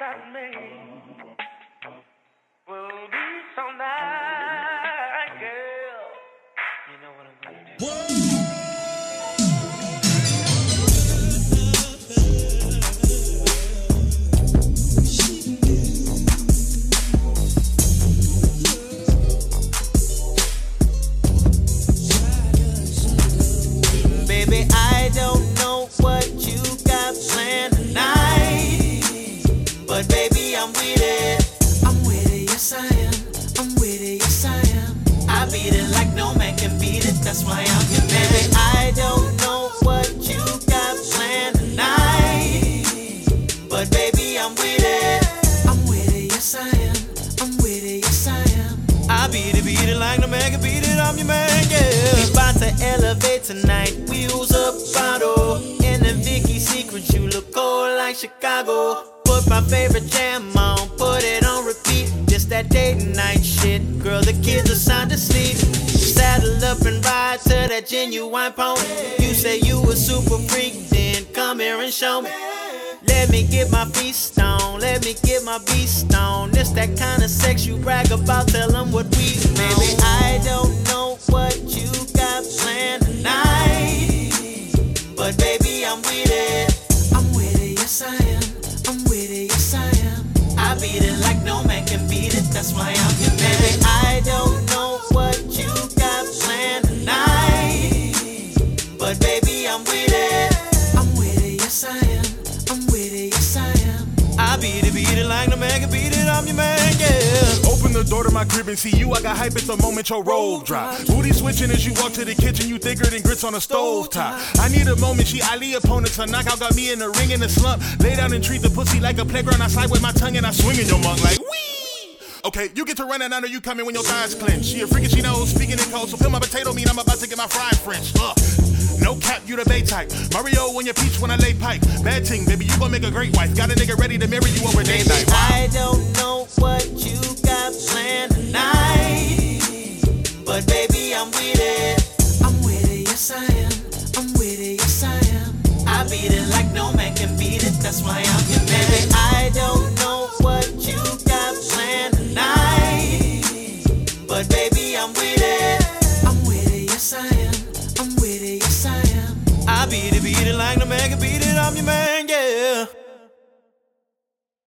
that me will be so nice, girl. You know what I'm gonna do? That's why I'm your man. Baby, I don't know what you got planned tonight. But baby, I'm with it. I'm with it, yes I am. I'm with it, yes I am. I beat it, beat it like no man can beat it. I'm your man, yeah. We about to elevate tonight. Wheels up, bottle. In the Vicky secret, you look cold like Chicago. Put my favorite jam on, put it on repeat. Just that date night shit. Girl, the kids are asleep. Saddle that Ginuwine pony. You say you a super freak, then come here and show me. Let me get my feast on, let me get my beast on. This that kind of sex you brag about, tell them what we know. Baby, I don't know what you got planned tonight. But baby, I'm with it. I'm with it, yes I am. I'm with it, yes I am. I beat it like no man can beat it, that's why I'm your man. Baby, I don't know what you I'm your man, yeah. Open the door to my crib and see you. I got hype at the moment your robe drop. Booty switching as you walk to the kitchen. You thicker than grits on a stove top. I need a moment. She Ali opponents. A knockout got me in the ring in the slump. Lay down and treat the pussy like a playground. I slide with my tongue and I swing in your mug like wee. Okay, you get to run and I know you coming when your thighs clench. She a freak and she knows speaking in code. So peel my potato mean I'm about to get my fried French. No cap, you the bay type. Mario when you peach when I lay pipe. Bad ting, baby, you gon' make a great wife. Got a nigga ready to marry you over day Baby, night. I don't know what you got planned tonight. But baby, I'm with it. I'm with it, yes I am. I'm with it, yes I am. I beat it like no man can beat it. That's why I'm your. Baby, I don't know what you got planned tonight. But baby, I'm with it. beat it, beat it like the man can beat it. I'm your man, yeah.